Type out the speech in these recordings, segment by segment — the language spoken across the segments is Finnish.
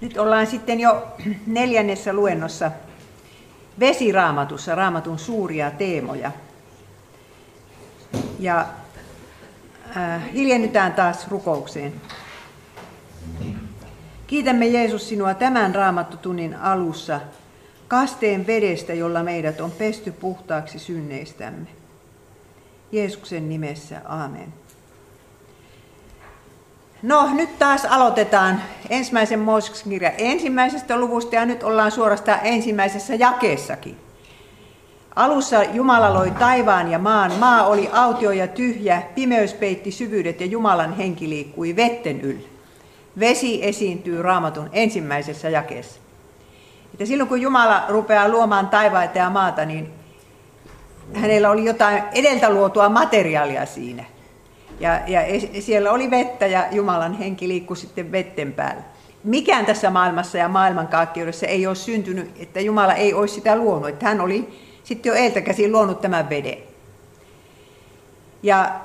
Nyt ollaan sitten jo neljännessä luennossa vesiraamatussa, raamatun suuria teemoja. Ja äh, hiljennytään taas rukoukseen. Kiitämme Jeesus sinua tämän raamattutunnin alussa kasteen vedestä, jolla meidät on pesty puhtaaksi synneistämme. Jeesuksen nimessä, aamen. No, nyt taas aloitetaan ensimmäisen Mooseksen kirjan ensimmäisestä luvusta ja nyt ollaan suorastaan ensimmäisessä jakeessakin. Alussa Jumala loi taivaan ja maan. Maa oli autio ja tyhjä, pimeys peitti syvyydet ja Jumalan henki liikkui vetten yllä. Vesi esiintyy raamatun ensimmäisessä jakeessa. Että silloin kun Jumala rupeaa luomaan taivaita ja maata, niin hänellä oli jotain edeltä luotua materiaalia siinä – ja, ja siellä oli vettä ja Jumalan henki liikkui sitten vetten päällä. Mikään tässä maailmassa ja maailmankaikkeudessa ei ole syntynyt, että Jumala ei olisi sitä luonut. Että hän oli sitten jo eiltä käsin luonut tämän veden. Ja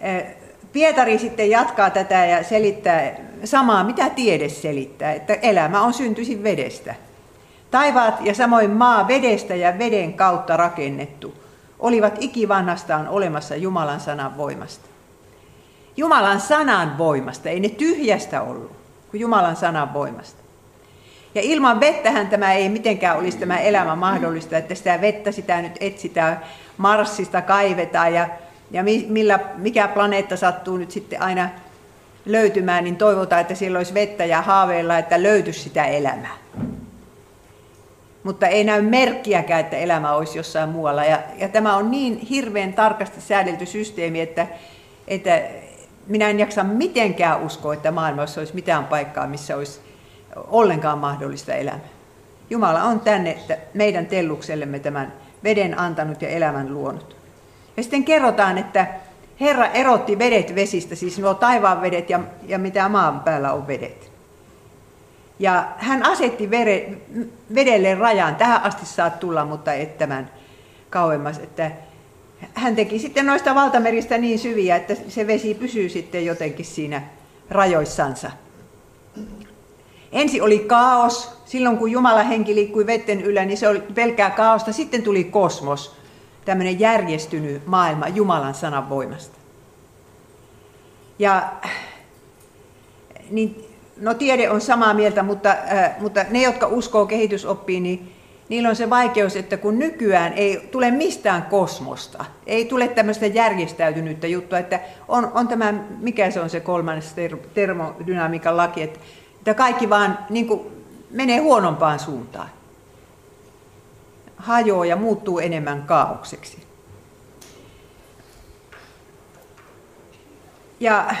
eh, Pietari sitten jatkaa tätä ja selittää samaa, mitä tiede selittää, että elämä on syntyisin vedestä. Taivaat ja samoin maa vedestä ja veden kautta rakennettu – olivat ikivanhastaan olemassa Jumalan sanan voimasta. Jumalan sanan voimasta, ei ne tyhjästä ollut, kuin Jumalan sanan voimasta. Ja ilman vettähän tämä ei mitenkään olisi tämä elämä mahdollista, että sitä vettä sitä nyt etsitään, Marsista kaivetaan ja, ja millä, mikä planeetta sattuu nyt sitten aina löytymään, niin toivotaan, että siellä olisi vettä ja haaveilla, että löytyisi sitä elämää mutta ei näy merkkiäkään, että elämä olisi jossain muualla. Ja, ja tämä on niin hirveän tarkasti säädelty systeemi, että, että minä en jaksa mitenkään uskoa, että maailmassa olisi mitään paikkaa, missä olisi ollenkaan mahdollista elämä. Jumala on tänne että meidän telluksellemme tämän veden antanut ja elämän luonut. Ja sitten kerrotaan, että Herra erotti vedet vesistä, siis nuo taivaan vedet ja, ja mitä maan päällä on vedet. Ja hän asetti vere, vedelle rajan, tähän asti saat tulla, mutta et tämän kauemmas. Että hän teki sitten noista valtameristä niin syviä, että se vesi pysyy sitten jotenkin siinä rajoissansa. Ensi oli kaos. Silloin kun Jumala henki liikkui vetten yllä, niin se oli pelkää kaosta. Sitten tuli kosmos, tämmöinen järjestynyt maailma Jumalan sanan voimasta. Ja niin no tiede on samaa mieltä, mutta, äh, mutta ne, jotka uskoo kehitysoppiin, niin niillä on se vaikeus, että kun nykyään ei tule mistään kosmosta, ei tule tämmöistä järjestäytynyttä juttua, että on, on tämä, mikä se on se kolmannes termodynamiikan laki, että, että kaikki vaan niin kuin, menee huonompaan suuntaan. Hajoaa ja muuttuu enemmän kaaukseksi. Ja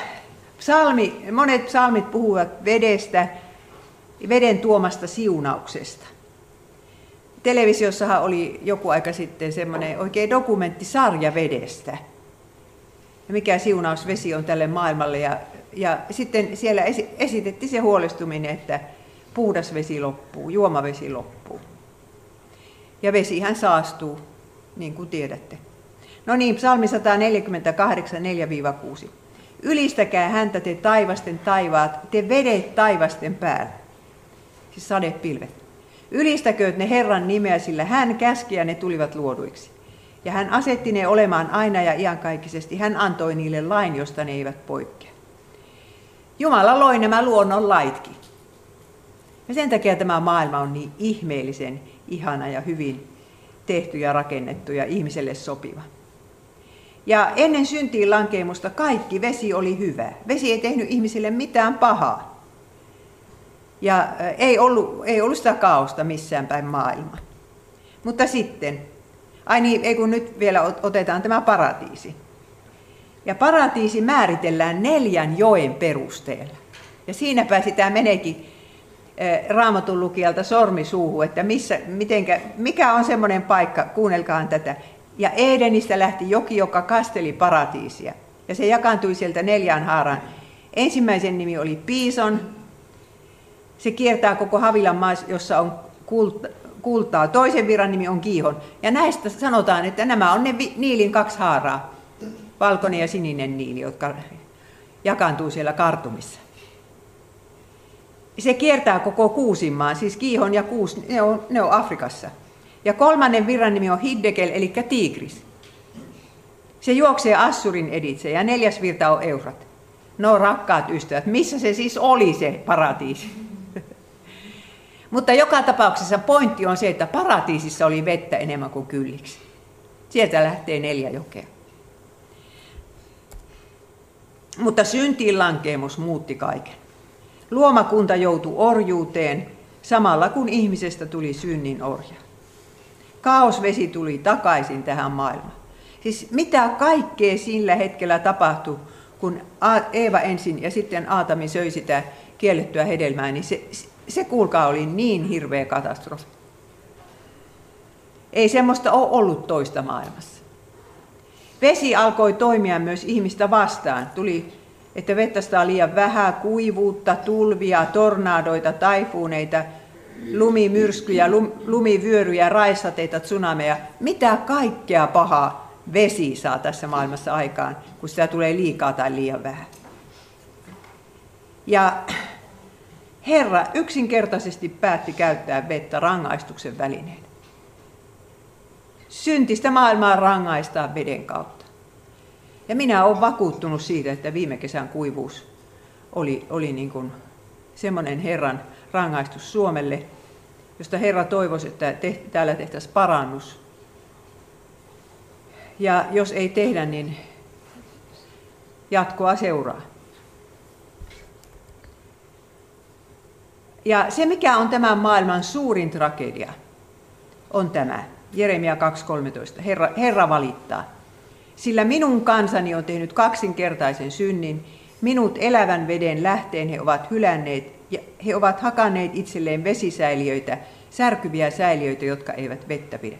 Psalmi, monet psalmit puhuvat vedestä, veden tuomasta siunauksesta. Televisiossahan oli joku aika sitten semmoinen oikein dokumenttisarja vedestä. Ja mikä siunaus vesi on tälle maailmalle. Ja, ja sitten siellä esitettiin se huolestuminen, että puhdas vesi loppuu, juomavesi loppuu. Ja vesihän saastuu, niin kuin tiedätte. No niin, psalmi 148, 4-6. Ylistäkää häntä te taivasten taivaat, te vedet taivasten päällä. Siis sadepilvet. Ylistäkööt ne Herran nimeä, sillä hän käski ja ne tulivat luoduiksi. Ja hän asetti ne olemaan aina ja iankaikkisesti. Hän antoi niille lain, josta ne eivät poikkea. Jumala loi nämä luonnon laitkin. Ja sen takia tämä maailma on niin ihmeellisen ihana ja hyvin tehty ja rakennettu ja ihmiselle sopiva. Ja ennen syntiin lankeemusta kaikki vesi oli hyvä. Vesi ei tehnyt ihmisille mitään pahaa. Ja ei ollut, ei ollut sitä kaosta missään päin maailma. Mutta sitten, ai niin, ei kun nyt vielä otetaan tämä paratiisi. Ja paratiisi määritellään neljän joen perusteella. Ja siinäpä sitä meneekin raamatun lukijalta sormi suuhun, että missä, mitenkä, mikä on semmoinen paikka, kuunnelkaan tätä, ja Edenistä lähti joki, joka kasteli paratiisia. Ja se jakaantui sieltä neljään haaraan. Ensimmäisen nimi oli Piison. Se kiertää koko Havilan maa, jossa on kultaa. Toisen viran nimi on Kiihon. Ja näistä sanotaan, että nämä on ne Niilin kaksi haaraa. Valkoinen ja sininen Niili, jotka jakaantuu siellä kartumissa. se kiertää koko Kuusinmaan, siis Kiihon ja Kuus, ne on, ne on Afrikassa. Ja kolmannen virran nimi on Hiddekel, eli Tigris. Se juoksee Assurin editse ja neljäs virta on Eufrat. No rakkaat ystävät, missä se siis oli se paratiisi? Mutta joka tapauksessa pointti on se, että paratiisissa oli vettä enemmän kuin kylliksi. Sieltä lähtee neljä jokea. Mutta syntiin lankeemus muutti kaiken. Luomakunta joutui orjuuteen samalla kun ihmisestä tuli synnin orja. Kaosvesi tuli takaisin tähän maailmaan. Siis mitä kaikkea sillä hetkellä tapahtui, kun Eeva ensin ja sitten Aatami söi sitä kiellettyä hedelmää, niin se, se kuulkaa oli niin hirveä katastrofi. Ei semmoista ole ollut toista maailmassa. Vesi alkoi toimia myös ihmistä vastaan. Tuli, että vettä saa liian vähän, kuivuutta, tulvia, tornadoita, taifuuneita, lumimyrskyjä, lum, lumivyöryjä, raisateita, tsunameja. Mitä kaikkea pahaa vesi saa tässä maailmassa aikaan, kun sitä tulee liikaa tai liian vähän. Ja Herra yksinkertaisesti päätti käyttää vettä rangaistuksen välineen. Syntistä maailmaa rangaistaan veden kautta. Ja minä olen vakuuttunut siitä, että viime kesän kuivuus oli, oli niin kuin semmoinen Herran rangaistus Suomelle, josta Herra toivoisi, että tehti, täällä tehtäisiin parannus. Ja jos ei tehdä, niin jatkoa seuraa. Ja se, mikä on tämän maailman suurin tragedia, on tämä. Jeremia 2.13. Herra, Herra valittaa. Sillä minun kansani on tehnyt kaksinkertaisen synnin, minut elävän veden lähteen he ovat hylänneet, ja he ovat hakanneet itselleen vesisäiliöitä, särkyviä säiliöitä, jotka eivät vettä pidä.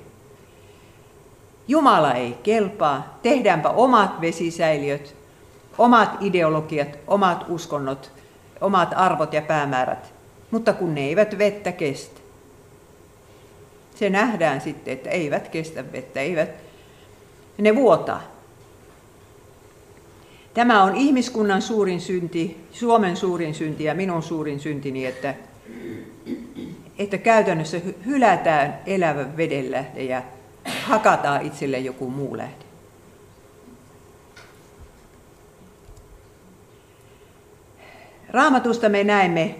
Jumala ei kelpaa, tehdäänpä omat vesisäiliöt, omat ideologiat, omat uskonnot, omat arvot ja päämäärät, mutta kun ne eivät vettä kestä. Se nähdään sitten, että eivät kestä vettä, eivät, ne vuotaa. Tämä on ihmiskunnan suurin synti, Suomen suurin synti ja minun suurin syntini, että, että käytännössä hylätään elävä vedenlähde ja hakataan itselle joku muu lähde. Raamatusta me näemme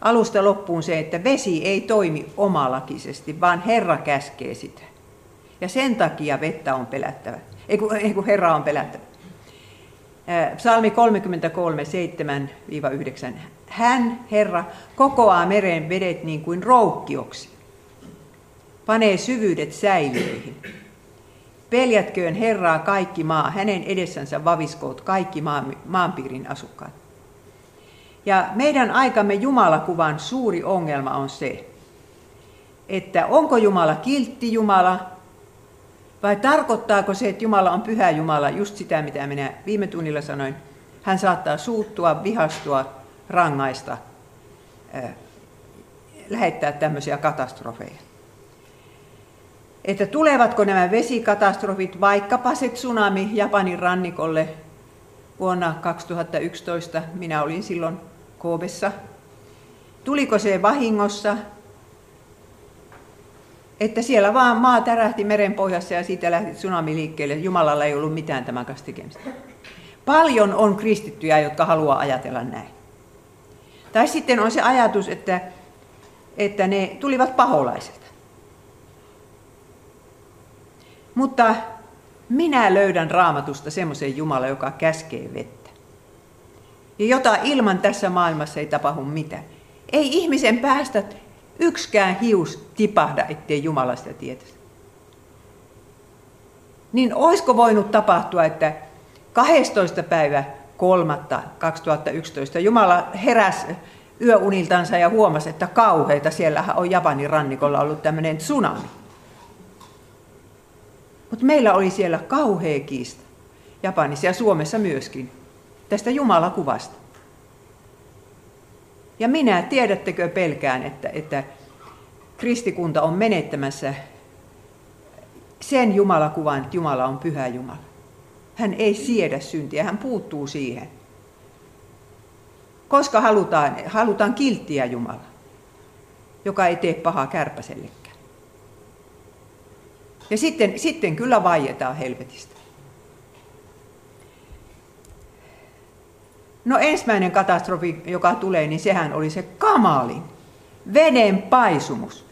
alusta loppuun se, että vesi ei toimi omalakisesti, vaan Herra käskee sitä. Ja sen takia vettä on pelättävä. Ei kun, ei kun Herra on pelättävä. Psalmi 33, 7-9. Hän, Herra, kokoaa meren vedet niin kuin roukkioksi. Panee syvyydet säiliöihin. Peljätköön Herraa kaikki maa, hänen edessänsä vaviskoot kaikki maan, maanpiirin asukkaat. Ja meidän aikamme Jumalakuvan suuri ongelma on se, että onko Jumala kiltti Jumala vai tarkoittaako se, että Jumala on pyhä Jumala, just sitä mitä minä viime tunnilla sanoin. Hän saattaa suuttua, vihastua, rangaista, lähettää tämmöisiä katastrofeja. Että tulevatko nämä vesikatastrofit, vaikkapa se tsunami Japanin rannikolle vuonna 2011, minä olin silloin Koobessa. Tuliko se vahingossa, että siellä vaan maa tärähti meren pohjassa ja siitä lähti tsunami liikkeelle. Jumalalla ei ollut mitään tämän kanssa tekemistä. Paljon on kristittyjä, jotka haluaa ajatella näin. Tai sitten on se ajatus, että, että ne tulivat paholaiselta. Mutta minä löydän raamatusta semmoisen Jumalan, joka käskee vettä. Ja jota ilman tässä maailmassa ei tapahdu mitään. Ei ihmisen päästä yksikään hius tipahda, ettei Jumalasta tietäisi. Niin olisiko voinut tapahtua, että 12. päivä 3. 2011 Jumala heräsi yöuniltansa ja huomasi, että kauheita, siellähän on Japanin rannikolla ollut tämmöinen tsunami. Mutta meillä oli siellä kauhea kiista, Japanissa ja Suomessa myöskin, tästä Jumalakuvasta. Ja minä, tiedättekö, pelkään, että, että kristikunta on menettämässä sen Jumalakuvan, että Jumala on pyhä Jumala. Hän ei siedä syntiä, hän puuttuu siihen. koska halutaan, halutaan kilttiä Jumala, joka ei tee pahaa kärpäsellekään. Ja sitten, sitten kyllä vaietaan helvetistä. No ensimmäinen katastrofi, joka tulee, niin sehän oli se kamalin. Veden paisumus.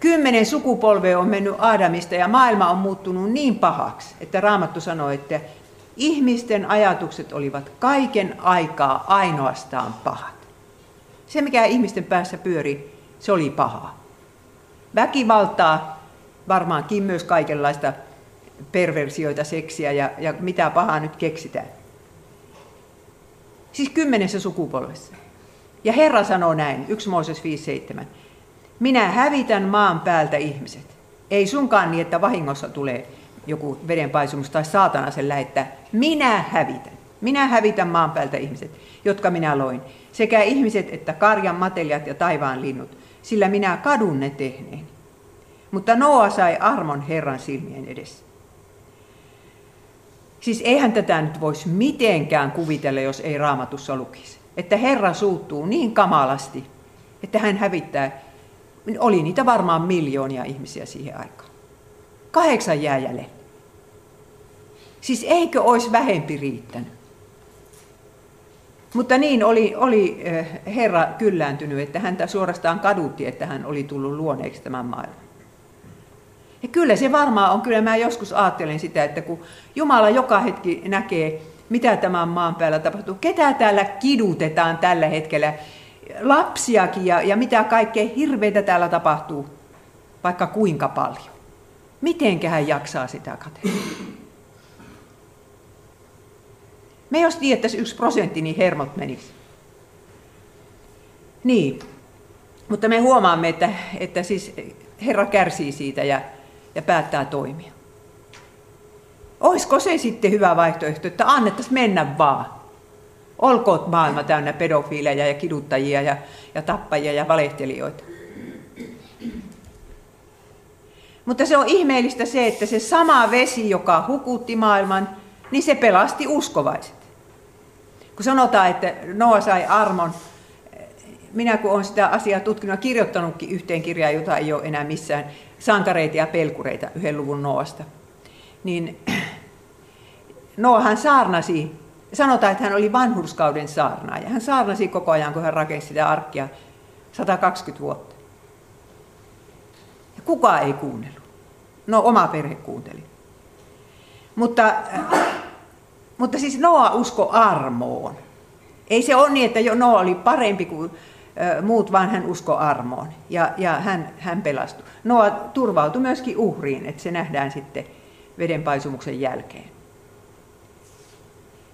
Kymmenen sukupolvea on mennyt Adamista ja maailma on muuttunut niin pahaksi, että Raamattu sanoo, että ihmisten ajatukset olivat kaiken aikaa ainoastaan pahat. Se, mikä ihmisten päässä pyöri, se oli pahaa. Väkivaltaa, varmaankin myös kaikenlaista perversioita, seksiä ja, ja mitä pahaa nyt keksitään. Siis kymmenessä sukupolvessa. Ja Herra sanoo näin, 1 Mooses 5.7. Minä hävitän maan päältä ihmiset. Ei sunkaan niin, että vahingossa tulee joku vedenpaisumus tai saatana sen lähettää. Minä hävitän. Minä hävitän maan päältä ihmiset, jotka minä loin. Sekä ihmiset että karjan matelijat ja taivaan linnut, sillä minä kadun ne tehneen. Mutta Noa sai armon Herran silmien edessä. Siis eihän tätä nyt voisi mitenkään kuvitella, jos ei raamatussa lukisi. Että Herra suuttuu niin kamalasti, että hän hävittää. Oli niitä varmaan miljoonia ihmisiä siihen aikaan. Kahdeksan jää jäljellä. Siis eikö olisi vähempi riittänyt? Mutta niin oli, oli eh, Herra kyllääntynyt, että häntä suorastaan kadutti, että hän oli tullut luoneeksi tämän maailman. Ja kyllä se varmaan on, kyllä mä joskus ajattelen sitä, että kun Jumala joka hetki näkee, mitä tämän maan päällä tapahtuu, ketä täällä kidutetaan tällä hetkellä, lapsiakin ja, ja mitä kaikkea hirveitä täällä tapahtuu, vaikka kuinka paljon. Mitenkä hän jaksaa sitä katsoa? Me jos tietäisi yksi prosentti, niin hermot menisi. Niin, mutta me huomaamme, että, että siis Herra kärsii siitä ja ja päättää toimia. Olisiko se sitten hyvä vaihtoehto, että annettaisiin mennä vaan? Olkoot maailma täynnä pedofiileja ja kiduttajia ja, ja tappajia ja valehtelijoita. Mutta se on ihmeellistä se, että se sama vesi, joka hukutti maailman, niin se pelasti uskovaiset. Kun sanotaan, että Noa sai armon, minä kun olen sitä asiaa tutkinut ja kirjoittanutkin yhteen kirjaan, jota ei ole enää missään, sankareita ja pelkureita yhden luvun Noasta. Niin Noahan saarnasi, sanotaan, että hän oli vanhurskauden saarnaaja. Hän saarnasi koko ajan, kun hän rakensi sitä arkkia 120 vuotta. Ja kukaan ei kuunnellut. No oma perhe kuunteli. Mutta, mutta siis Noa usko armoon. Ei se ole niin, että Noa oli parempi kuin muut, vaan hän usko armoon ja, ja hän, hän pelastui. Noa turvautui myöskin uhriin, että se nähdään sitten vedenpaisumuksen jälkeen.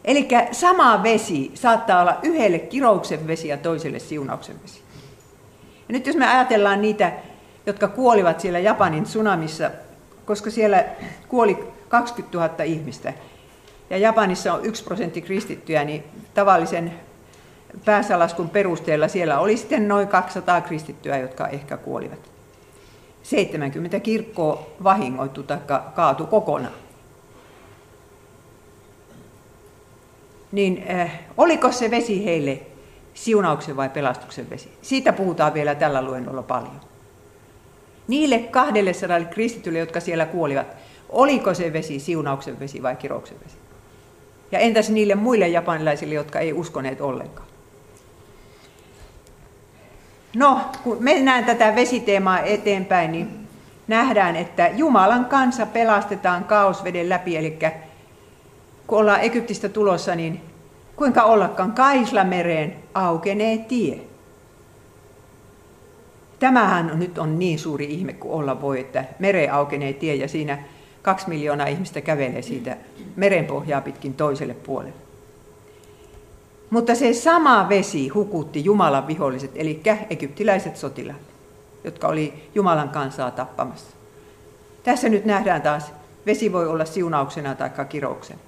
Eli sama vesi saattaa olla yhdelle kirouksen vesi ja toiselle siunauksen vesi. Ja nyt jos me ajatellaan niitä, jotka kuolivat siellä Japanin tsunamissa, koska siellä kuoli 20 000 ihmistä, ja Japanissa on 1 prosentti kristittyjä, niin tavallisen pääsalaskun perusteella siellä oli sitten noin 200 kristittyä, jotka ehkä kuolivat. 70 kirkkoa vahingoittu tai kaatu kokonaan. Niin äh, oliko se vesi heille siunauksen vai pelastuksen vesi? Siitä puhutaan vielä tällä luennolla paljon. Niille 200 kristitylle, jotka siellä kuolivat, oliko se vesi siunauksen vesi vai kirouksen vesi? Ja entäs niille muille japanilaisille, jotka ei uskoneet ollenkaan? No, kun mennään tätä vesiteemaa eteenpäin, niin nähdään, että Jumalan kansa pelastetaan kaosveden läpi, eli kun ollaan Egyptistä tulossa, niin kuinka ollakaan Kaislamereen aukenee tie. Tämähän nyt on niin suuri ihme kuin olla voi, että mere aukenee tie ja siinä kaksi miljoonaa ihmistä kävelee siitä merenpohjaa pitkin toiselle puolelle. Mutta se sama vesi hukutti Jumalan viholliset, eli egyptiläiset sotilaat, jotka oli Jumalan kansaa tappamassa. Tässä nyt nähdään taas, vesi voi olla siunauksena tai kirouksena.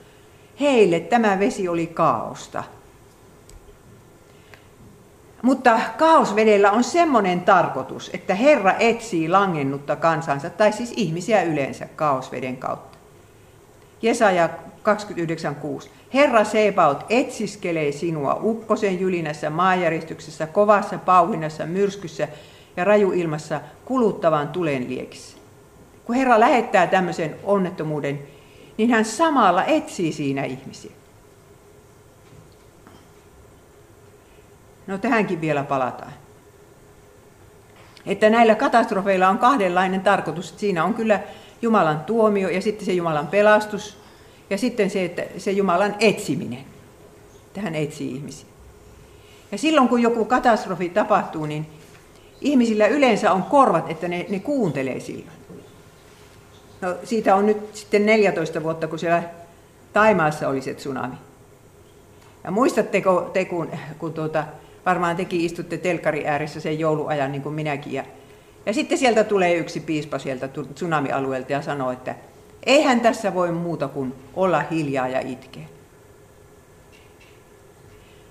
Heille tämä vesi oli kaaosta. Mutta kaosvedellä on semmoinen tarkoitus, että Herra etsii langennutta kansansa, tai siis ihmisiä yleensä kaosveden kautta. Jesaja 29.6. Herra Sebaot etsiskelee sinua ukkosen jylinässä, maajäristyksessä, kovassa pauhinnassa, myrskyssä ja rajuilmassa kuluttavan tulen liekissä. Kun Herra lähettää tämmöisen onnettomuuden, niin hän samalla etsii siinä ihmisiä. No tähänkin vielä palataan. Että näillä katastrofeilla on kahdenlainen tarkoitus. Siinä on kyllä Jumalan tuomio ja sitten se Jumalan pelastus ja sitten se, että se Jumalan etsiminen. Tähän etsii ihmisiä. Ja silloin kun joku katastrofi tapahtuu, niin ihmisillä yleensä on korvat, että ne, ne kuuntelee silloin. No, siitä on nyt sitten 14 vuotta, kun siellä Taimaassa oli se tsunami. Ja muistatteko te, kun, kun tuota, varmaan tekin istutte telkari ääressä sen jouluajan niin kuin minäkin. Ja, ja sitten sieltä tulee yksi piispa sieltä tsunami-alueelta ja sanoo, että eihän tässä voi muuta kuin olla hiljaa ja itkeä.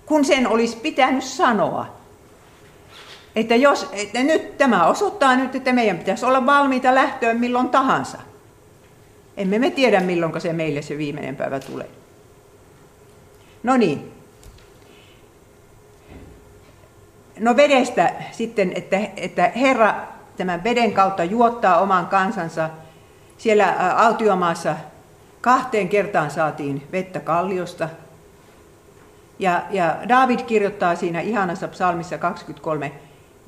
Kun sen olisi pitänyt sanoa, että, jos, että nyt tämä osoittaa nyt, että meidän pitäisi olla valmiita lähtöön milloin tahansa. Emme me tiedä, milloin se meille se viimeinen päivä tulee. No niin. No vedestä sitten, että, että Herra tämän veden kautta juottaa oman kansansa. Siellä autiomaassa kahteen kertaan saatiin vettä kalliosta. Ja, ja David kirjoittaa siinä ihanassa psalmissa 23,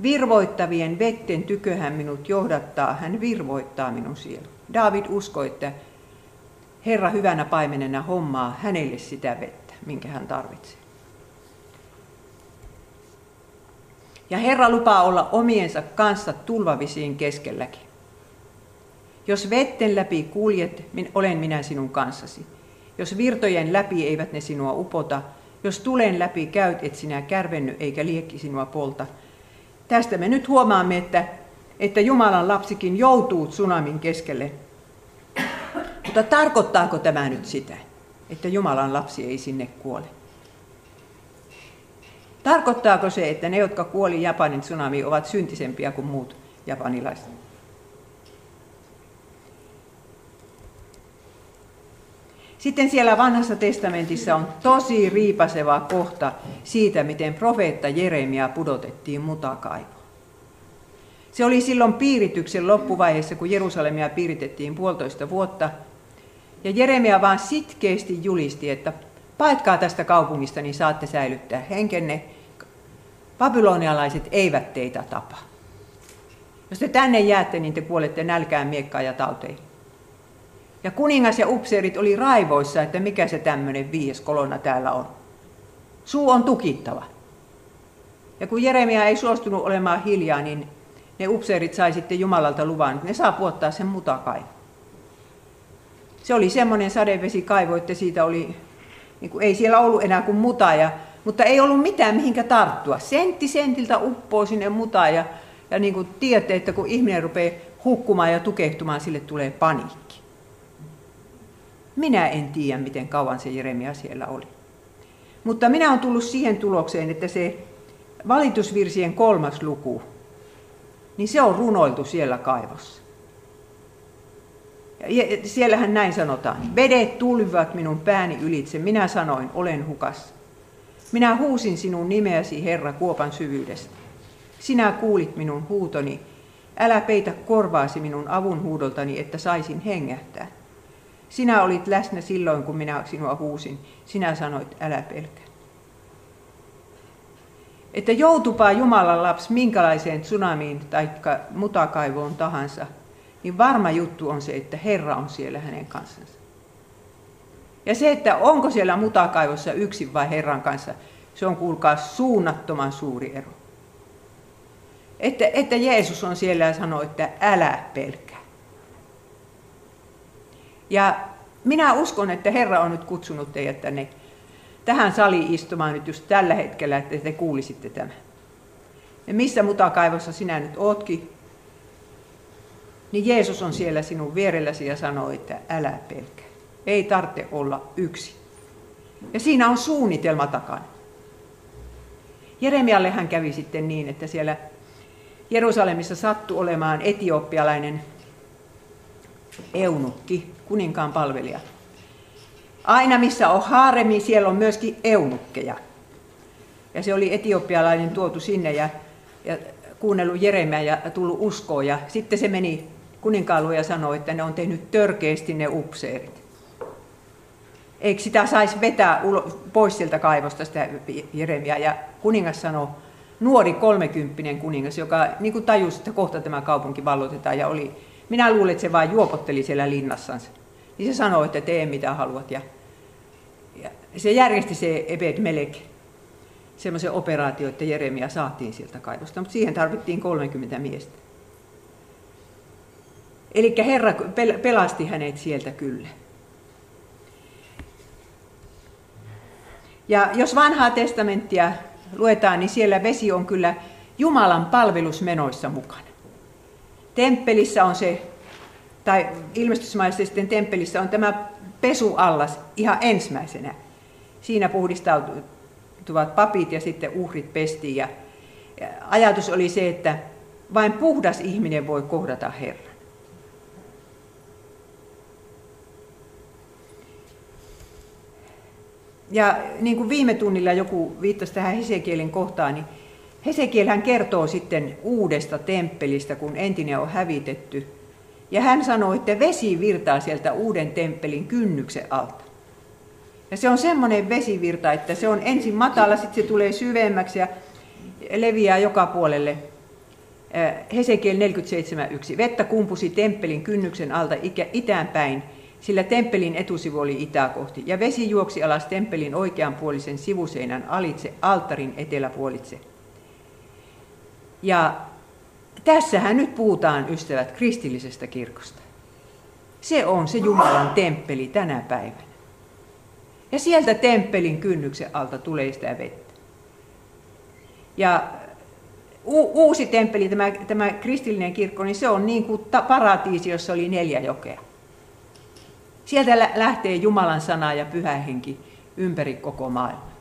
virvoittavien vetten tyköhän minut johdattaa, hän virvoittaa minun sielu. David uskoi, että Herra hyvänä paimenena hommaa hänelle sitä vettä, minkä hän tarvitsee. Ja Herra lupaa olla omiensa kanssa tulvavisiin keskelläkin. Jos vetten läpi kuljet, olen minä sinun kanssasi. Jos virtojen läpi eivät ne sinua upota, jos tulen läpi käyt, et sinä kärvenny eikä liekki sinua polta. Tästä me nyt huomaamme, että, että Jumalan lapsikin joutuu tsunamin keskelle. Mutta tarkoittaako tämä nyt sitä, että Jumalan lapsi ei sinne kuole? Tarkoittaako se, että ne, jotka kuoli Japanin tsunami, ovat syntisempiä kuin muut japanilaiset? Sitten siellä vanhassa testamentissa on tosi riipaseva kohta siitä, miten profeetta Jeremia pudotettiin mutakaivoon. Se oli silloin piirityksen loppuvaiheessa, kun Jerusalemia piiritettiin puolitoista vuotta. Ja Jeremia vaan sitkeästi julisti, että paetkaa tästä kaupungista, niin saatte säilyttää henkenne. Babylonialaiset eivät teitä tapa. Jos te tänne jäätte, niin te kuolette nälkään, miekkaan ja tauteihin. Ja kuningas ja upseerit oli raivoissa, että mikä se tämmöinen viies kolonna täällä on. Suu on tukittava. Ja kun Jeremia ei suostunut olemaan hiljaa, niin ne upseerit sai sitten Jumalalta luvan, ne saa puottaa sen mutakaivo. Se oli semmoinen sadevesikaivo, että siitä oli, niin kuin, ei siellä ollut enää kuin muta, ja, mutta ei ollut mitään mihinkä tarttua. Sentti sentiltä uppoo sinne mutaan ja, ja niin kuin tiedätte, että kun ihminen rupeaa hukkumaan ja tukehtumaan, sille tulee paniikki. Minä en tiedä, miten kauan se Jeremia siellä oli. Mutta minä olen tullut siihen tulokseen, että se valitusvirsien kolmas luku, niin se on runoiltu siellä kaivossa. Ja siellähän näin sanotaan. Vedet tulivat minun pääni ylitse. Minä sanoin, olen hukas. Minä huusin sinun nimeäsi, Herra, kuopan syvyydestä. Sinä kuulit minun huutoni. Älä peitä korvaasi minun avun huudoltani, että saisin hengähtää. Sinä olit läsnä silloin, kun minä sinua huusin. Sinä sanoit, älä pelkää. Että joutupaa Jumalan lapsi minkälaiseen tsunamiin tai mutakaivoon tahansa, niin varma juttu on se, että Herra on siellä hänen kanssansa. Ja se, että onko siellä mutakaivossa yksin vai Herran kanssa, se on kuulkaa suunnattoman suuri ero. Että, että Jeesus on siellä ja sanoo, että älä pelkää. Ja minä uskon, että Herra on nyt kutsunut teidät tänne tähän saliin istumaan nyt just tällä hetkellä, että te kuulisitte tämän. Ja missä mutakaivossa sinä nyt ootkin, niin Jeesus on siellä sinun vierelläsi ja sanoo, että älä pelkää. Ei tarvitse olla yksi. Ja siinä on suunnitelma takana. Jeremialle hän kävi sitten niin, että siellä Jerusalemissa sattui olemaan etiopialainen eunukki, kuninkaan palvelija. Aina missä on haaremi, siellä on myöskin eunukkeja. Ja se oli etiopialainen tuotu sinne ja, ja kuunnellut Jeremiä ja tullut uskoon. Ja sitten se meni kuninkaaluun ja sanoi, että ne on tehnyt törkeästi ne upseerit. Eikö sitä saisi vetää pois sieltä kaivosta sitä Jeremiä? Ja kuningas sanoi, nuori kolmekymppinen kuningas, joka niin kuin tajusi, että kohta tämä kaupunki vallotetaan. Ja oli, minä luulen, että se vain juopotteli siellä linnassansa. Niin se sanoi, että tee mitä haluat. Ja, ja se järjesti se Ebed Melek semmoisen operaatio, että Jeremia saatiin sieltä kaivosta, mutta siihen tarvittiin 30 miestä. Eli Herra pelasti hänet sieltä kyllä. Ja jos vanhaa testamenttia luetaan, niin siellä vesi on kyllä Jumalan palvelusmenoissa mukana. Temppelissä on se, tai ilmestysmaisesti temppelissä on tämä pesuallas ihan ensimmäisenä. Siinä puhdistautuvat papit ja sitten uhrit pestiin. Ja ajatus oli se, että vain puhdas ihminen voi kohdata Herran. Ja niin kuin viime tunnilla joku viittasi tähän Hesekielin kohtaan, niin Hesekielhän kertoo sitten uudesta temppelistä, kun entinen on hävitetty. Ja hän sanoi, että vesi virtaa sieltä uuden temppelin kynnyksen alta. Ja se on semmoinen vesivirta, että se on ensin matala, sitten se tulee syvemmäksi ja leviää joka puolelle. Hesekiel 47.1. Vettä kumpusi temppelin kynnyksen alta itään päin sillä temppelin etusivu oli itää kohti, ja vesi juoksi alas temppelin oikeanpuolisen sivuseinän alitse alttarin eteläpuolitse. Ja tässähän nyt puhutaan, ystävät, kristillisestä kirkosta. Se on se Jumalan temppeli tänä päivänä. Ja sieltä temppelin kynnyksen alta tulee sitä vettä. Ja uusi temppeli, tämä, tämä kristillinen kirkko, niin se on niin kuin paratiisi, jossa oli neljä jokea. Sieltä lähtee Jumalan sana ja pyhä henki ympäri koko maailman.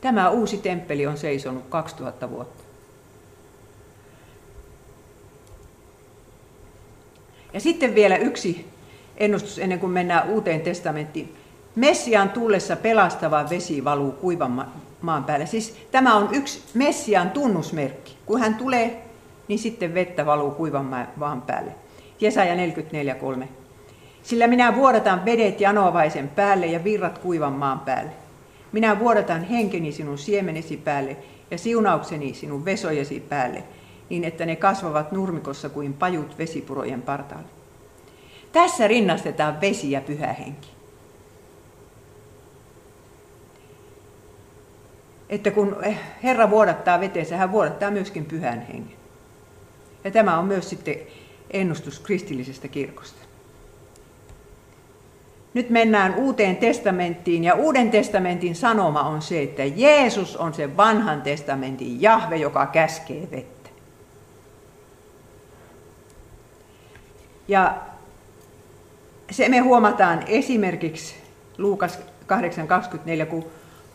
Tämä uusi temppeli on seisonut 2000 vuotta. Ja sitten vielä yksi ennustus ennen kuin mennään uuteen testamenttiin. Messian tullessa pelastava vesi valuu kuivan maan päälle. Siis tämä on yksi Messian tunnusmerkki. Kun hän tulee, niin sitten vettä valuu kuivan maan päälle. Jesaja 44.3. Sillä minä vuodatan vedet janovaisen päälle ja virrat kuivan maan päälle. Minä vuodatan henkeni sinun siemenesi päälle ja siunaukseni sinun vesojesi päälle, niin että ne kasvavat nurmikossa kuin pajut vesipurojen partaalle. Tässä rinnastetaan vesi ja pyhä henki. Että kun Herra vuodattaa veteensä, hän vuodattaa myöskin pyhän hengen. Ja tämä on myös sitten ennustus kristillisestä kirkosta. Nyt mennään uuteen testamenttiin ja uuden testamentin sanoma on se, että Jeesus on se vanhan testamentin Jahve, joka käskee vettä. Ja se me huomataan esimerkiksi Luukas 8.24, kun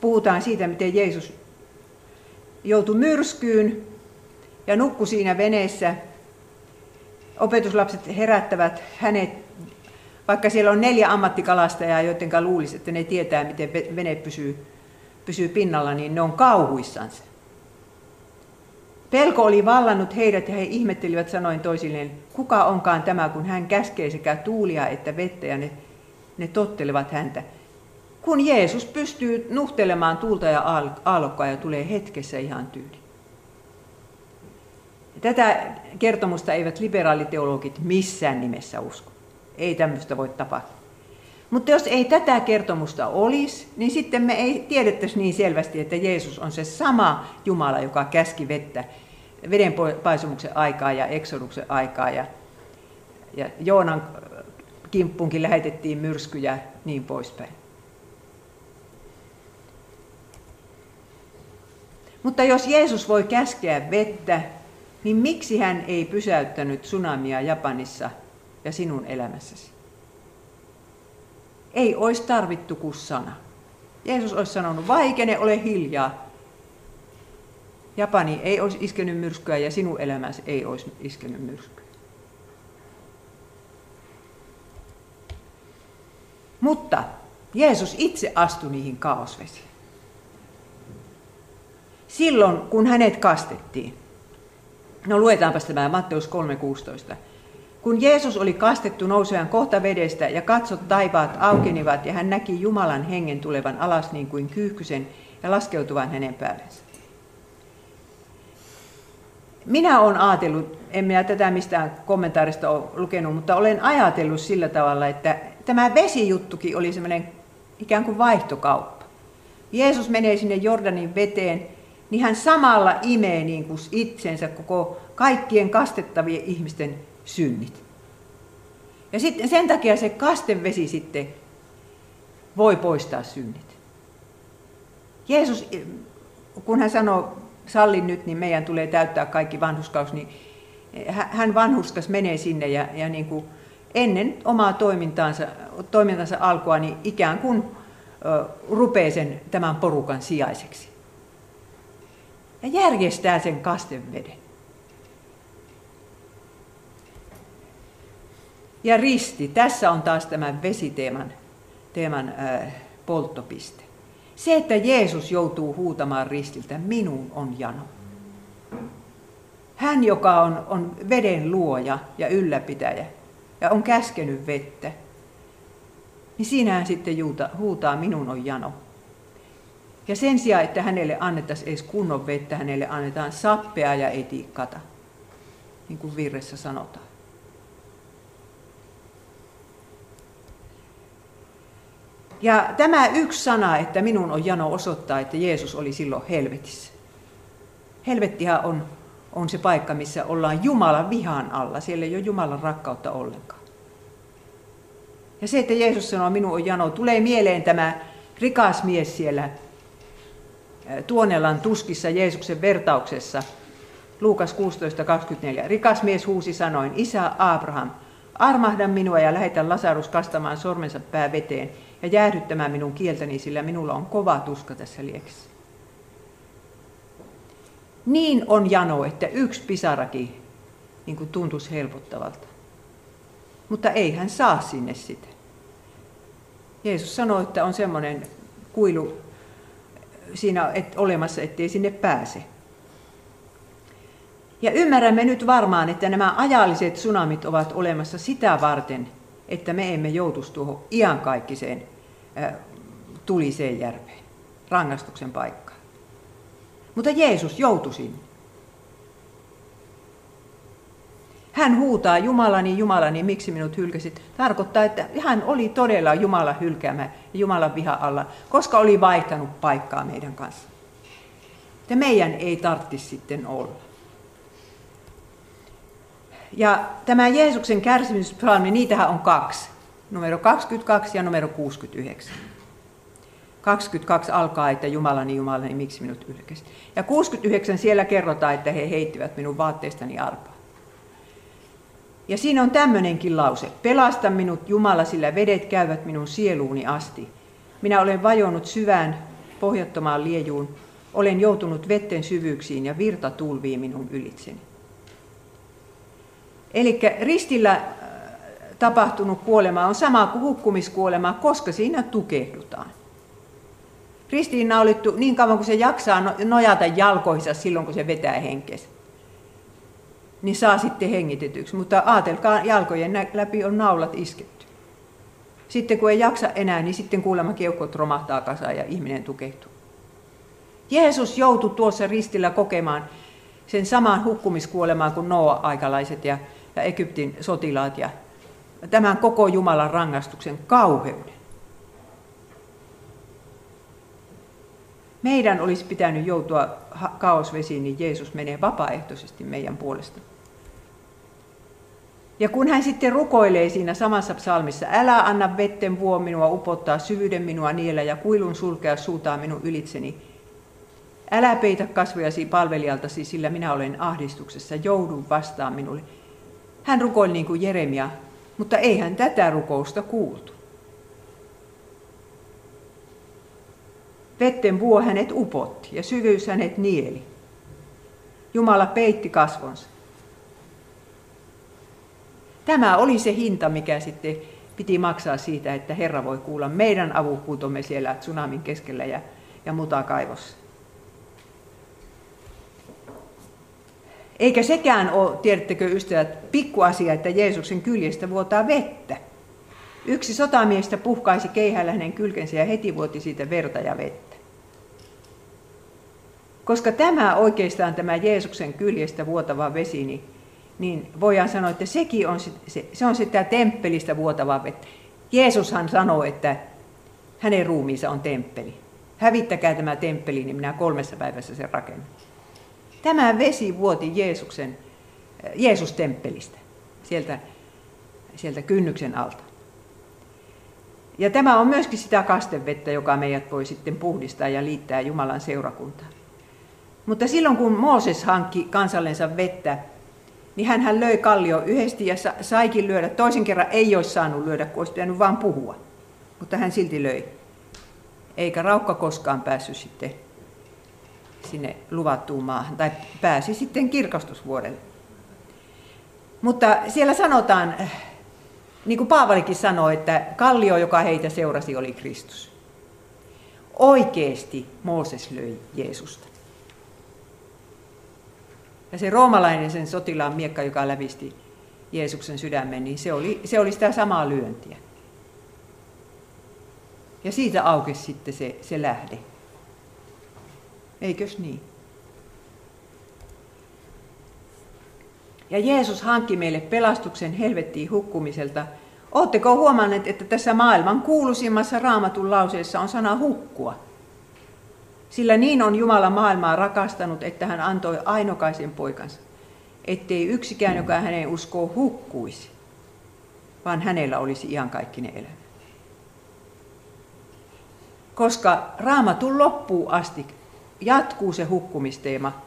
puhutaan siitä, miten Jeesus joutui myrskyyn ja nukkui siinä veneessä. Opetuslapset herättävät hänet vaikka siellä on neljä ammattikalastajaa, joiden luulisi, että ne tietää, miten vene pysyy, pysyy pinnalla, niin ne on kauhuissansa. Pelko oli vallannut heidät ja he ihmettelivät sanoin toisilleen, kuka onkaan tämä, kun hän käskee sekä tuulia että vettä ja ne, ne tottelevat häntä. Kun Jeesus pystyy nuhtelemaan tuulta ja aallokkoa ja tulee hetkessä ihan tyyli. Tätä kertomusta eivät liberaaliteologit missään nimessä usko. Ei tämmöistä voi tapahtua. Mutta jos ei tätä kertomusta olisi, niin sitten me ei tiedettäisi niin selvästi, että Jeesus on se sama Jumala, joka käski vettä veden paisumuksen aikaa ja eksoduksen aikaa. Ja, ja Joonan kimppunkin lähetettiin myrskyjä niin poispäin. Mutta jos Jeesus voi käskeä vettä, niin miksi hän ei pysäyttänyt tsunamia Japanissa ja sinun elämässäsi. Ei olisi tarvittu kuin sana. Jeesus olisi sanonut, vaikene, ole hiljaa. Japani ei olisi iskenyt myrskyä ja sinun elämäsi ei olisi iskenyt myrskyä. Mutta Jeesus itse astui niihin kaosvesiin. Silloin, kun hänet kastettiin. No luetaanpa tämä Matteus 3.16. Kun Jeesus oli kastettu nouseaan kohta vedestä ja katsot taivaat aukenivat ja hän näki Jumalan hengen tulevan alas niin kuin kyyhkysen ja laskeutuvan hänen päällensä. Minä olen ajatellut, en minä tätä mistään kommentaarista ole lukenut, mutta olen ajatellut sillä tavalla, että tämä vesijuttukin oli semmoinen ikään kuin vaihtokauppa. Jeesus menee sinne Jordanin veteen, niin hän samalla imee niin kuin itsensä koko kaikkien kastettavien ihmisten synnit. Ja sitten sen takia se kastevesi sitten voi poistaa synnit. Jeesus, kun hän sanoo, sallin nyt, niin meidän tulee täyttää kaikki vanhuskaus, niin hän vanhuskas menee sinne ja, ja niin kuin ennen omaa toimintaansa, toimintansa alkua, niin ikään kuin rupeaa sen tämän porukan sijaiseksi. Ja järjestää sen kasteveden. Ja risti, tässä on taas tämän vesiteeman teeman, äh, polttopiste. Se, että Jeesus joutuu huutamaan ristiltä, minun on jano. Hän, joka on, on veden luoja ja ylläpitäjä ja on käskenyt vettä, niin siinä hän sitten juuta, huutaa, minun on jano. Ja sen sijaan, että hänelle annettaisiin edes kunnon vettä, hänelle annetaan sappea ja etiikkata, niin kuin virressä sanotaan. Ja tämä yksi sana, että minun on jano osoittaa, että Jeesus oli silloin helvetissä. Helvettihan on, on se paikka, missä ollaan Jumalan vihan alla. Siellä ei ole Jumalan rakkautta ollenkaan. Ja se, että Jeesus sanoo, minun on jano, tulee mieleen tämä rikas mies siellä Tuonelan tuskissa Jeesuksen vertauksessa. Luukas 16.24. Rikas mies huusi sanoin, Isä Abraham, armahda minua ja lähetä Lasarus kastamaan sormensa pää veteen ja jäähdyttämään minun kieltäni, sillä minulla on kova tuska tässä lieksessä. Niin on jano, että yksi pisarakin niin kuin tuntuisi helpottavalta. Mutta ei hän saa sinne sitä. Jeesus sanoi, että on semmoinen kuilu siinä et, olemassa, ettei sinne pääse. Ja ymmärrämme nyt varmaan, että nämä ajalliset tsunamit ovat olemassa sitä varten, että me emme joutuisi tuohon iankaikkiseen tuliseen järveen, rangaistuksen paikkaan. Mutta Jeesus joutui sinne. Hän huutaa, Jumalani, Jumalani, miksi minut hylkäsit? Tarkoittaa, että hän oli todella Jumalan hylkäämä ja Jumalan viha alla, koska oli vaihtanut paikkaa meidän kanssa. Ja meidän ei tarvitsisi sitten olla. Ja tämä Jeesuksen kärsimyspsalmi, niitähän on kaksi numero 22 ja numero 69. 22 alkaa, että Jumalani, Jumalani, miksi minut ylkäsit. Ja 69 siellä kerrotaan, että he heittivät minun vaatteistani arpaa. Ja siinä on tämmöinenkin lause. Pelasta minut Jumala, sillä vedet käyvät minun sieluuni asti. Minä olen vajonnut syvään pohjattomaan liejuun. Olen joutunut vetten syvyyksiin ja virta tulvii minun ylitseni. Eli ristillä tapahtunut kuolema on sama kuin hukkumiskuolema, koska siinä tukehdutaan. Ristiinnaulittu niin kauan kuin se jaksaa no-, nojata jalkoihinsa silloin, kun se vetää henkensä, niin saa sitten hengitetyksi. Mutta ajatelkaa, jalkojen läpi on naulat isketty. Sitten kun ei jaksa enää, niin sitten kuulemma keuhkot romahtaa kasaan ja ihminen tukehtuu. Jeesus joutui tuossa ristillä kokemaan sen saman hukkumiskuolemaan kuin Noa-aikalaiset ja, ja Egyptin sotilaat ja tämän koko Jumalan rangaistuksen kauheuden. Meidän olisi pitänyt joutua kaosvesiin, niin Jeesus menee vapaaehtoisesti meidän puolesta. Ja kun hän sitten rukoilee siinä samassa psalmissa, älä anna vetten vuo minua upottaa, syvyyden minua niellä ja kuilun sulkea suutaa minun ylitseni. Älä peitä kasvojasi palvelijaltasi, sillä minä olen ahdistuksessa, joudun vastaan minulle. Hän rukoili niin kuin Jeremia mutta eihän tätä rukousta kuultu. Vetten vuo hänet upotti ja syvyys hänet nieli. Jumala peitti kasvonsa. Tämä oli se hinta, mikä sitten piti maksaa siitä, että Herra voi kuulla meidän avunhuutomme siellä tsunamin keskellä ja, ja mutakaivossa. Eikä sekään ole, tiedättekö ystävät, pikkuasia, että Jeesuksen kyljestä vuotaa vettä. Yksi sotamiestä puhkaisi keihällä hänen kylkensä ja heti vuoti siitä verta ja vettä. Koska tämä oikeastaan tämä Jeesuksen kyljestä vuotava vesi, niin, niin voidaan sanoa, että sekin on, se, se on sitä temppelistä vuotavaa vettä. Jeesushan sanoi, että hänen ruumiinsa on temppeli. Hävittäkää tämä temppeli, niin minä kolmessa päivässä sen rakennan. Tämä vesi vuoti Jeesuksen, Jeesus-temppelistä, sieltä, sieltä kynnyksen alta. Ja tämä on myöskin sitä kastevettä, joka meidät voi sitten puhdistaa ja liittää Jumalan seurakuntaan. Mutta silloin kun Mooses hankki kansallensa vettä, niin hän löi kallio yhdesti ja saikin lyödä. Toisen kerran ei olisi saanut lyödä, kun olisi pitänyt vaan puhua. Mutta hän silti löi. Eikä raukka koskaan päässyt sitten sinne luvattuun maahan, tai pääsi sitten kirkastusvuodelle. Mutta siellä sanotaan, niin kuin Paavalikin sanoi, että kallio, joka heitä seurasi, oli Kristus. Oikeesti Mooses löi Jeesusta. Ja se roomalainen, sen sotilaan miekka, joka lävisti Jeesuksen sydämen, niin se oli, se oli sitä samaa lyöntiä. Ja siitä aukesi sitten se, se lähde. Eikös niin? Ja Jeesus hankki meille pelastuksen helvettiin hukkumiselta. Oletteko huomanneet, että tässä maailman kuuluisimmassa raamatun lauseessa on sana hukkua? Sillä niin on Jumala maailmaa rakastanut, että hän antoi ainokaisen poikansa, ettei yksikään, joka hänen uskoo, hukkuisi, vaan hänellä olisi iankaikkinen elämä. Koska raamatun loppuun asti jatkuu se hukkumisteema,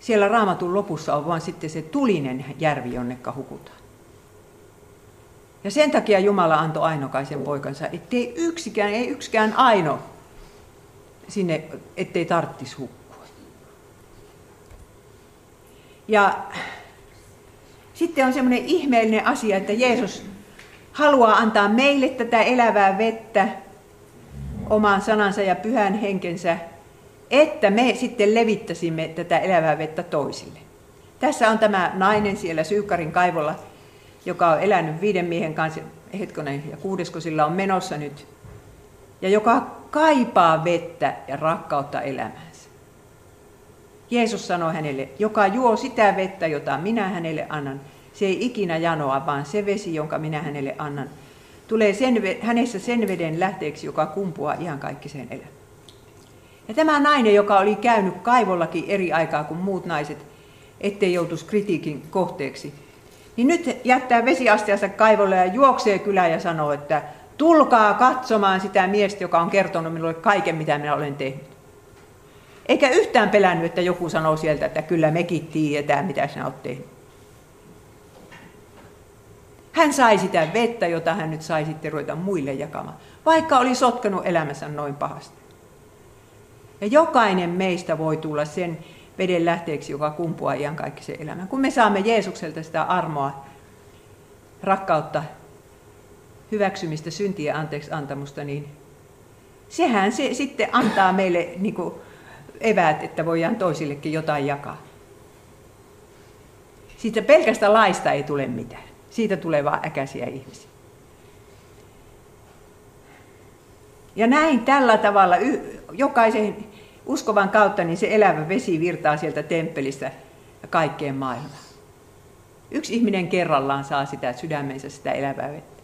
siellä raamatun lopussa on vain sitten se tulinen järvi, jonnekka hukutaan. Ja sen takia Jumala antoi ainokaisen poikansa, ettei yksikään, ei yksikään aino sinne, ettei tarttis hukkua. Ja sitten on semmoinen ihmeellinen asia, että Jeesus haluaa antaa meille tätä elävää vettä oman sanansa ja pyhän henkensä että me sitten levittäisimme tätä elävää vettä toisille. Tässä on tämä nainen siellä Syykkarin kaivolla, joka on elänyt viiden miehen kanssa, hetkonen ja kuudesko sillä on menossa nyt, ja joka kaipaa vettä ja rakkautta elämäänsä. Jeesus sanoi hänelle, joka juo sitä vettä, jota minä hänelle annan, se ei ikinä janoa, vaan se vesi, jonka minä hänelle annan, tulee sen, hänessä sen veden lähteeksi, joka kumpuaa ihan kaikkiseen elämään. Ja tämä nainen, joka oli käynyt kaivollakin eri aikaa kuin muut naiset, ettei joutuisi kritiikin kohteeksi, niin nyt jättää vesiastiansa kaivolle ja juoksee kylään ja sanoo, että tulkaa katsomaan sitä miestä, joka on kertonut minulle kaiken, mitä minä olen tehnyt. Eikä yhtään pelännyt, että joku sanoo sieltä, että kyllä mekin tiedetään, mitä sinä olet tehnyt. Hän sai sitä vettä, jota hän nyt sai sitten ruveta muille jakamaan, vaikka oli sotkenut elämänsä noin pahasti. Ja jokainen meistä voi tulla sen veden lähteeksi, joka kumpuaa iankaikkisen elämän. Kun me saamme Jeesukselta sitä armoa, rakkautta, hyväksymistä, syntien anteeksi antamusta, niin sehän se sitten antaa meille niin kuin eväät, että voidaan toisillekin jotain jakaa. Siitä pelkästä laista ei tule mitään. Siitä tulee vain äkäisiä ihmisiä. Ja näin tällä tavalla jokaisen uskovan kautta niin se elävä vesi virtaa sieltä temppelistä kaikkeen maailmaan. Yksi ihminen kerrallaan saa sitä sydämensä sitä elävää vettä.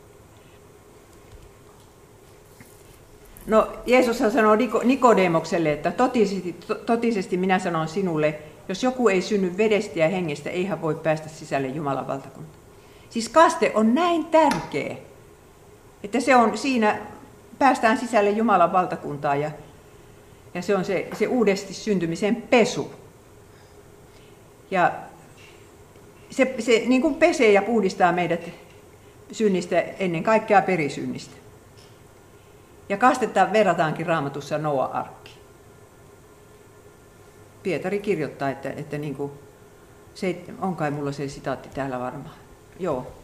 No Jeesus sanoo Nikodemokselle, että totisesti, totisesti minä sanon sinulle, jos joku ei synny vedestä ja hengestä, ei hän voi päästä sisälle Jumalan valtakuntaan. Siis kaste on näin tärkeä, että se on siinä, päästään sisälle Jumalan valtakuntaan ja ja se on se, se uudesti syntymisen pesu. Ja se, se niin kuin pesee ja puhdistaa meidät synnistä ennen kaikkea perisynnistä. Ja kastetta verrataankin raamatussa Noa-arkki. Pietari kirjoittaa, että, että niin kuin, se, on kai mulla se sitaatti täällä varmaan. Joo.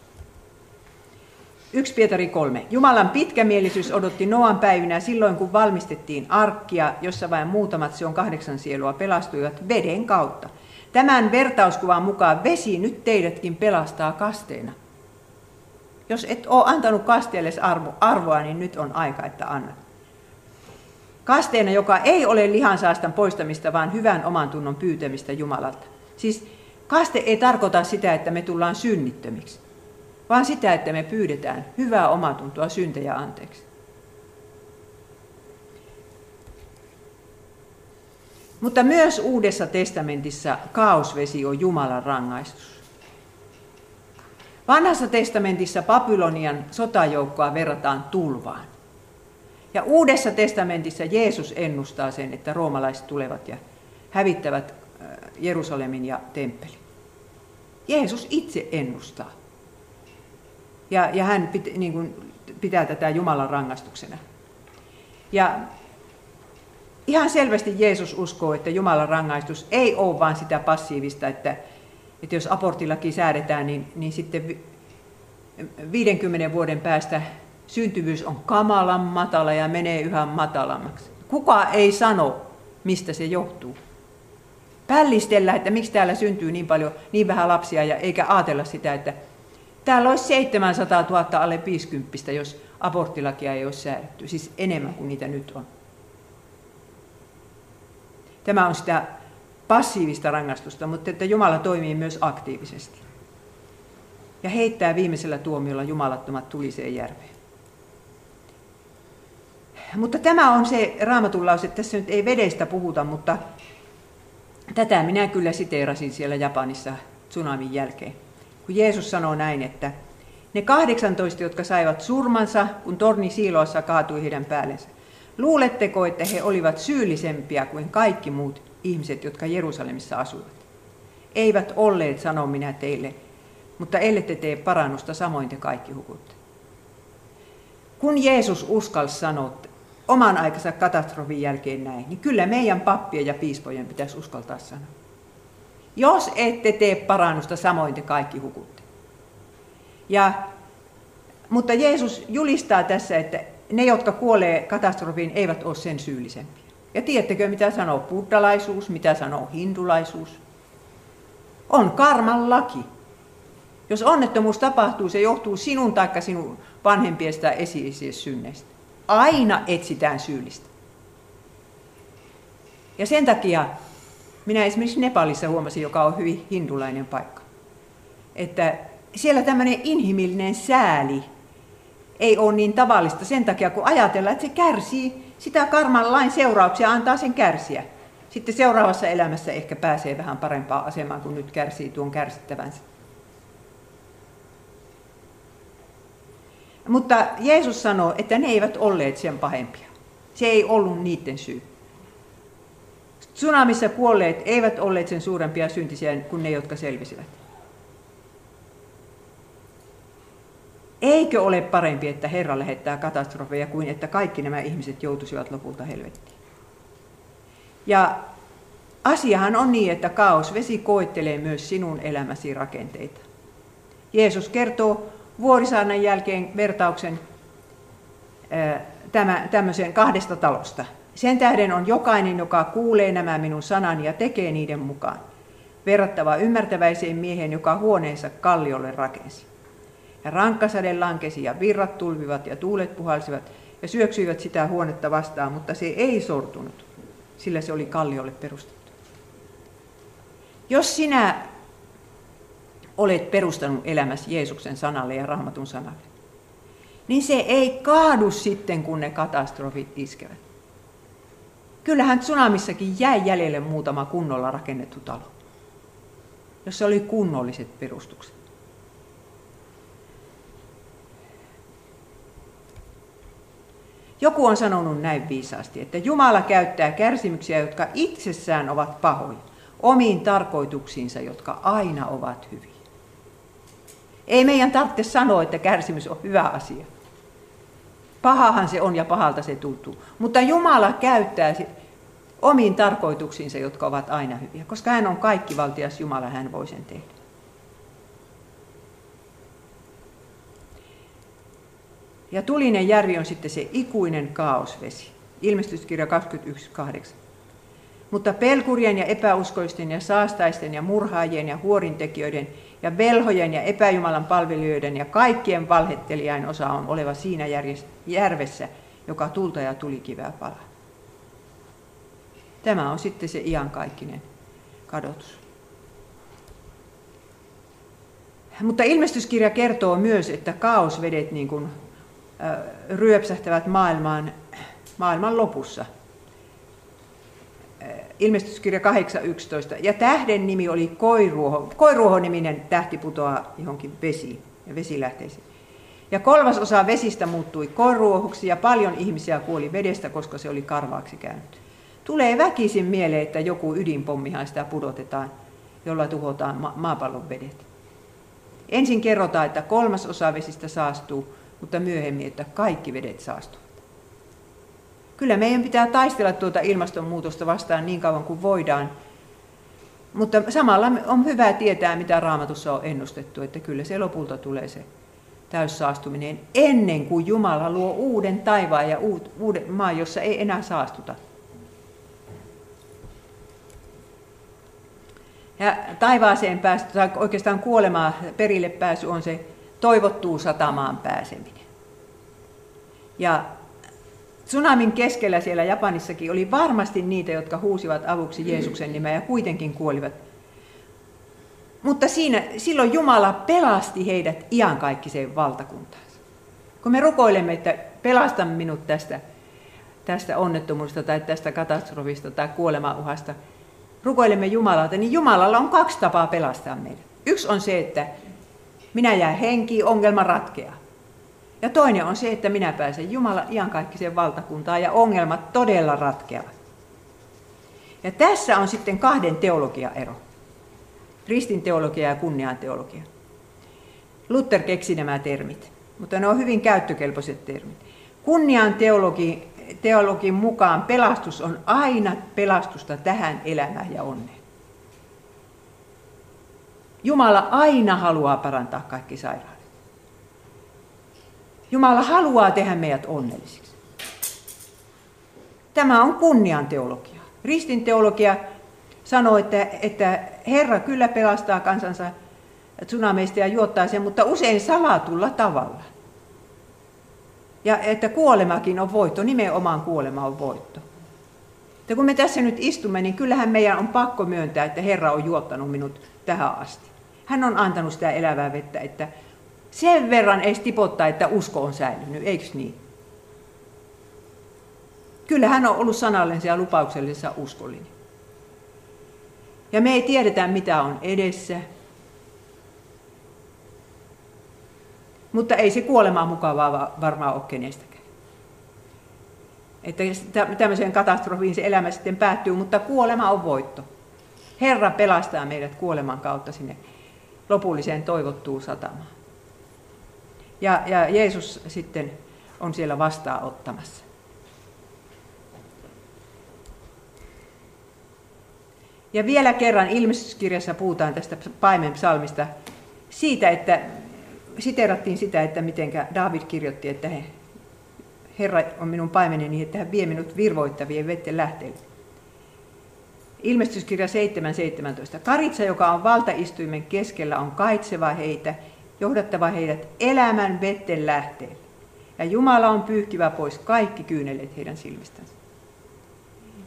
1 Pietari 3. Jumalan pitkämielisyys odotti Noan päivinä silloin, kun valmistettiin arkkia, jossa vain muutamat, se on kahdeksan sielua, pelastuivat veden kautta. Tämän vertauskuvan mukaan vesi nyt teidätkin pelastaa kasteena. Jos et ole antanut kasteelle arvo, arvoa, niin nyt on aika, että annat. Kasteena, joka ei ole lihansaastan poistamista, vaan hyvän oman tunnon pyytämistä Jumalalta. Siis kaste ei tarkoita sitä, että me tullaan synnittömiksi, vaan sitä, että me pyydetään hyvää omatuntoa syntejä anteeksi. Mutta myös Uudessa testamentissa kaosvesi on Jumalan rangaistus. Vanhassa testamentissa Babylonian sotajoukkoa verrataan tulvaan. Ja Uudessa testamentissa Jeesus ennustaa sen, että roomalaiset tulevat ja hävittävät äh, Jerusalemin ja temppelin. Jeesus itse ennustaa. Ja, ja hän pit, niin kuin, pitää tätä Jumalan rangaistuksena. Ja ihan selvästi Jeesus uskoo, että Jumalan rangaistus ei ole vain sitä passiivista, että, että jos aborttillakin säädetään, niin, niin sitten 50 vuoden päästä syntyvyys on kamalan matala ja menee yhä matalammaksi. Kuka ei sano, mistä se johtuu. Pällistellä, että miksi täällä syntyy niin paljon, niin vähän lapsia, ja eikä ajatella sitä, että täällä olisi 700 000 alle 50, jos aborttilakia ei olisi säädetty. Siis enemmän kuin niitä nyt on. Tämä on sitä passiivista rangaistusta, mutta että Jumala toimii myös aktiivisesti. Ja heittää viimeisellä tuomiolla jumalattomat tuliseen järveen. Mutta tämä on se raamatun lause, että tässä nyt ei vedestä puhuta, mutta tätä minä kyllä siteerasin siellä Japanissa tsunamin jälkeen. Kun Jeesus sanoo näin, että ne 18, jotka saivat surmansa, kun torni siiloassa kaatui heidän päällensä. Luuletteko, että he olivat syyllisempiä kuin kaikki muut ihmiset, jotka Jerusalemissa asuivat? Eivät olleet, sanon minä teille, mutta ellette tee parannusta, samoin te kaikki hukutte. Kun Jeesus uskalsi sanoa oman aikansa katastrofin jälkeen näin, niin kyllä meidän pappien ja piispojen pitäisi uskaltaa sanoa. Jos ette tee parannusta, samoin te kaikki hukutte. Ja, mutta Jeesus julistaa tässä, että ne, jotka kuolee katastrofiin, eivät ole sen syyllisempiä. Ja tiedättekö, mitä sanoo buddhalaisuus, mitä sanoo hindulaisuus? On karman laki. Jos onnettomuus tapahtuu, se johtuu sinun tai sinun vanhempiesta esi synneistä. Aina etsitään syyllistä. Ja sen takia minä esimerkiksi Nepalissa huomasin, joka on hyvin hindulainen paikka, että siellä tämmöinen inhimillinen sääli ei ole niin tavallista sen takia, kun ajatellaan, että se kärsii sitä karman lain seurauksia, antaa sen kärsiä. Sitten seuraavassa elämässä ehkä pääsee vähän parempaan asemaan, kun nyt kärsii tuon kärsittävänsä. Mutta Jeesus sanoo, että ne eivät olleet sen pahempia. Se ei ollut niiden syy. Tsunamissa kuolleet eivät olleet sen suurempia syntisiä kuin ne, jotka selvisivät. Eikö ole parempi, että Herra lähettää katastrofeja kuin että kaikki nämä ihmiset joutuisivat lopulta helvettiin? Ja asiahan on niin, että kaos vesi koettelee myös sinun elämäsi rakenteita. Jeesus kertoo vuorisaarnan jälkeen vertauksen tämä, tämmöisen kahdesta talosta. Sen tähden on jokainen, joka kuulee nämä minun sanani ja tekee niiden mukaan, verrattava ymmärtäväiseen miehen, joka huoneensa kalliolle rakensi. Ja rankkasade lankesi ja virrat tulvivat ja tuulet puhalsivat ja syöksyivät sitä huonetta vastaan, mutta se ei sortunut, sillä se oli kalliolle perustettu. Jos sinä olet perustanut elämäsi Jeesuksen sanalle ja Rahmatun sanalle, niin se ei kaadu sitten, kun ne katastrofit iskevät. Kyllähän tsunamissakin jäi jäljelle muutama kunnolla rakennettu talo, jossa oli kunnolliset perustukset. Joku on sanonut näin viisaasti, että Jumala käyttää kärsimyksiä, jotka itsessään ovat pahoja, omiin tarkoituksiinsa, jotka aina ovat hyviä. Ei meidän tarvitse sanoa, että kärsimys on hyvä asia. Pahahan se on ja pahalta se tuntuu. Mutta Jumala käyttää omiin tarkoituksiinsa, jotka ovat aina hyviä. Koska hän on kaikkivaltias Jumala, hän voi sen tehdä. Ja tulinen järvi on sitten se ikuinen kaosvesi. Ilmestyskirja 21.8. Mutta pelkurien ja epäuskoisten ja saastaisten ja murhaajien ja huorintekijöiden ja velhojen ja epäjumalan palvelijoiden ja kaikkien valhettelijain osa on oleva siinä järvessä, joka tulta ja tulikivää palaa. Tämä on sitten se iankaikkinen kadotus. Mutta ilmestyskirja kertoo myös, että kaosvedet niin kuin, ryöpsähtävät maailmaan, maailman lopussa. Ilmestyskirja 8.11. Ja tähden nimi oli Koiruoho. Koiruoho-niminen tähti putoaa johonkin vesiin ja vesilähteisiin. Ja kolmas osa vesistä muuttui koiruohoksi ja paljon ihmisiä kuoli vedestä, koska se oli karvaaksi käynyt. Tulee väkisin mieleen, että joku ydinpommihan sitä pudotetaan, jolla tuhotaan ma- maapallon vedet. Ensin kerrotaan, että kolmas osa vesistä saastuu, mutta myöhemmin, että kaikki vedet saastuvat. Kyllä meidän pitää taistella tuota ilmastonmuutosta vastaan niin kauan kuin voidaan, mutta samalla on hyvä tietää, mitä raamatussa on ennustettu, että kyllä se lopulta tulee se täyssaastuminen ennen kuin Jumala luo uuden taivaan ja uuden maan, jossa ei enää saastuta. Ja taivaaseen päästy, tai oikeastaan kuolemaa perille pääsy on se toivottuu satamaan pääseminen. Ja tsunamin keskellä siellä Japanissakin oli varmasti niitä, jotka huusivat avuksi Jeesuksen nimeä ja kuitenkin kuolivat. Mutta siinä, silloin Jumala pelasti heidät iankaikkiseen valtakuntaan. Kun me rukoilemme, että pelasta minut tästä, tästä onnettomuudesta tai tästä katastrofista tai kuolemauhasta, rukoilemme Jumalalta, niin Jumalalla on kaksi tapaa pelastaa meidät. Yksi on se, että minä jään henkiin, ongelma ratkeaa. Ja toinen on se, että minä pääsen Jumala iankaikkiseen valtakuntaan ja ongelmat todella ratkeavat. Ja tässä on sitten kahden teologia ero. Kristin teologia ja kunnian teologia. Luther keksi nämä termit, mutta ne on hyvin käyttökelpoiset termit. Kunnian teologi teologin mukaan pelastus on aina pelastusta tähän elämään ja onneen. Jumala aina haluaa parantaa kaikki sairaudet. Jumala haluaa tehdä meidät onnellisiksi. Tämä on kunnian teologia. Ristin teologia sanoo, että, että Herra kyllä pelastaa kansansa tsunameista ja juottaa sen, mutta usein salatulla tavalla. Ja että kuolemakin on voitto, nimenomaan kuolema on voitto. Ja kun me tässä nyt istumme, niin kyllähän meidän on pakko myöntää, että Herra on juottanut minut tähän asti. Hän on antanut sitä elävää vettä, että sen verran ei tipottaa, että usko on säilynyt, eikö niin? Kyllä hän on ollut sanallensa ja lupauksellisessa uskollinen. Ja me ei tiedetä, mitä on edessä, Mutta ei se kuolemaa mukavaa varmaan ole kenestäkään. Että tämmöiseen katastrofiin se elämä sitten päättyy, mutta kuolema on voitto. Herra pelastaa meidät kuoleman kautta sinne lopulliseen toivottuun satamaan. Ja, ja Jeesus sitten on siellä vastaanottamassa. Ja vielä kerran ilmestyskirjassa puhutaan tästä paimen psalmista siitä, että siterattiin sitä, että miten David kirjoitti, että he, Herra on minun paimeneni, että hän vie minut virvoittavien vetten lähteelle. Ilmestyskirja 7.17. Karitsa, joka on valtaistuimen keskellä, on kaitseva heitä, johdattava heidät elämän vetten lähteelle. Ja Jumala on pyyhkivä pois kaikki kyynelet heidän silmistänsä.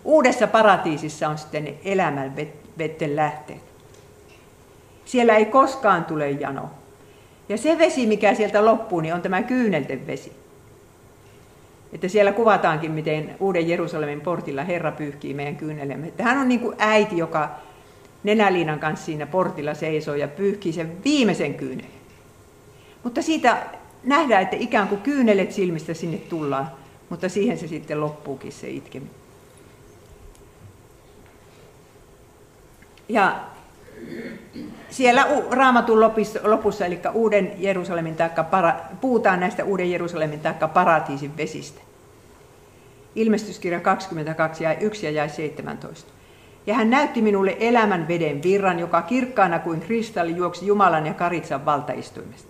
Uudessa paratiisissa on sitten elämän vetten lähteet. Siellä ei koskaan tule jano. Ja se vesi, mikä sieltä loppuu, niin on tämä kyynelten vesi. Että siellä kuvataankin, miten Uuden Jerusalemin portilla Herra pyyhkii meidän kyynelemme. Että hän on niin kuin äiti, joka nenäliinan kanssa siinä portilla seisoo ja pyyhkii sen viimeisen kyynelen. Mutta siitä nähdään, että ikään kuin kyynelet silmistä sinne tullaan, mutta siihen se sitten loppuukin se itkeminen. Ja siellä raamatun lopussa, eli Uuden Jerusalemin taikka para, puhutaan näistä Uuden Jerusalemin taikka paratiisin vesistä. Ilmestyskirja 22 ja 1 ja jäi 17. Ja hän näytti minulle elämän veden virran, joka kirkkaana kuin kristalli juoksi Jumalan ja Karitsan valtaistuimesta.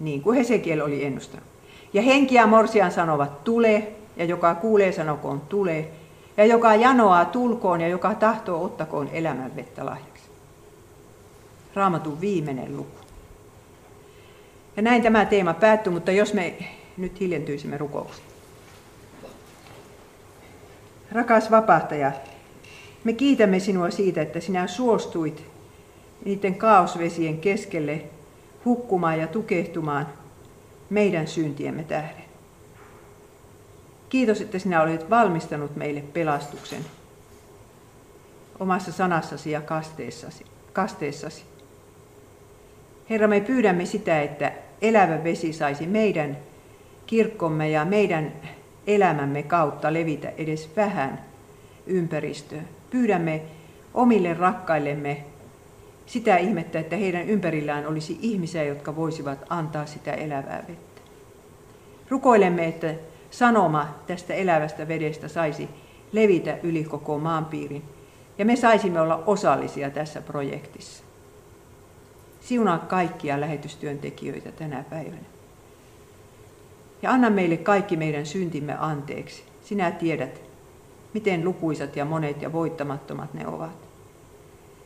Niin kuin Hesekiel oli ennustanut. Ja henki ja morsian sanovat tule, ja joka kuulee sanokoon tule, ja joka janoaa tulkoon, ja joka tahtoo ottakoon elämän vettä lahjaksi. Raamatun viimeinen luku. Ja näin tämä teema päättyy, mutta jos me nyt hiljentyisimme rukoukseen. Rakas vapahtaja, me kiitämme sinua siitä, että sinä suostuit niiden kaosvesien keskelle hukkumaan ja tukehtumaan meidän syntiemme tähden. Kiitos, että sinä olet valmistanut meille pelastuksen omassa sanassasi ja kasteessasi. kasteessasi. Herra, me pyydämme sitä, että elävä vesi saisi meidän kirkkomme ja meidän elämämme kautta levitä edes vähän ympäristöön. Pyydämme omille rakkaillemme sitä ihmettä, että heidän ympärillään olisi ihmisiä, jotka voisivat antaa sitä elävää vettä. Rukoilemme, että sanoma tästä elävästä vedestä saisi levitä yli koko maanpiirin ja me saisimme olla osallisia tässä projektissa. Siunaa kaikkia lähetystyöntekijöitä tänä päivänä. Ja anna meille kaikki meidän syntimme anteeksi. Sinä tiedät, miten lukuisat ja monet ja voittamattomat ne ovat.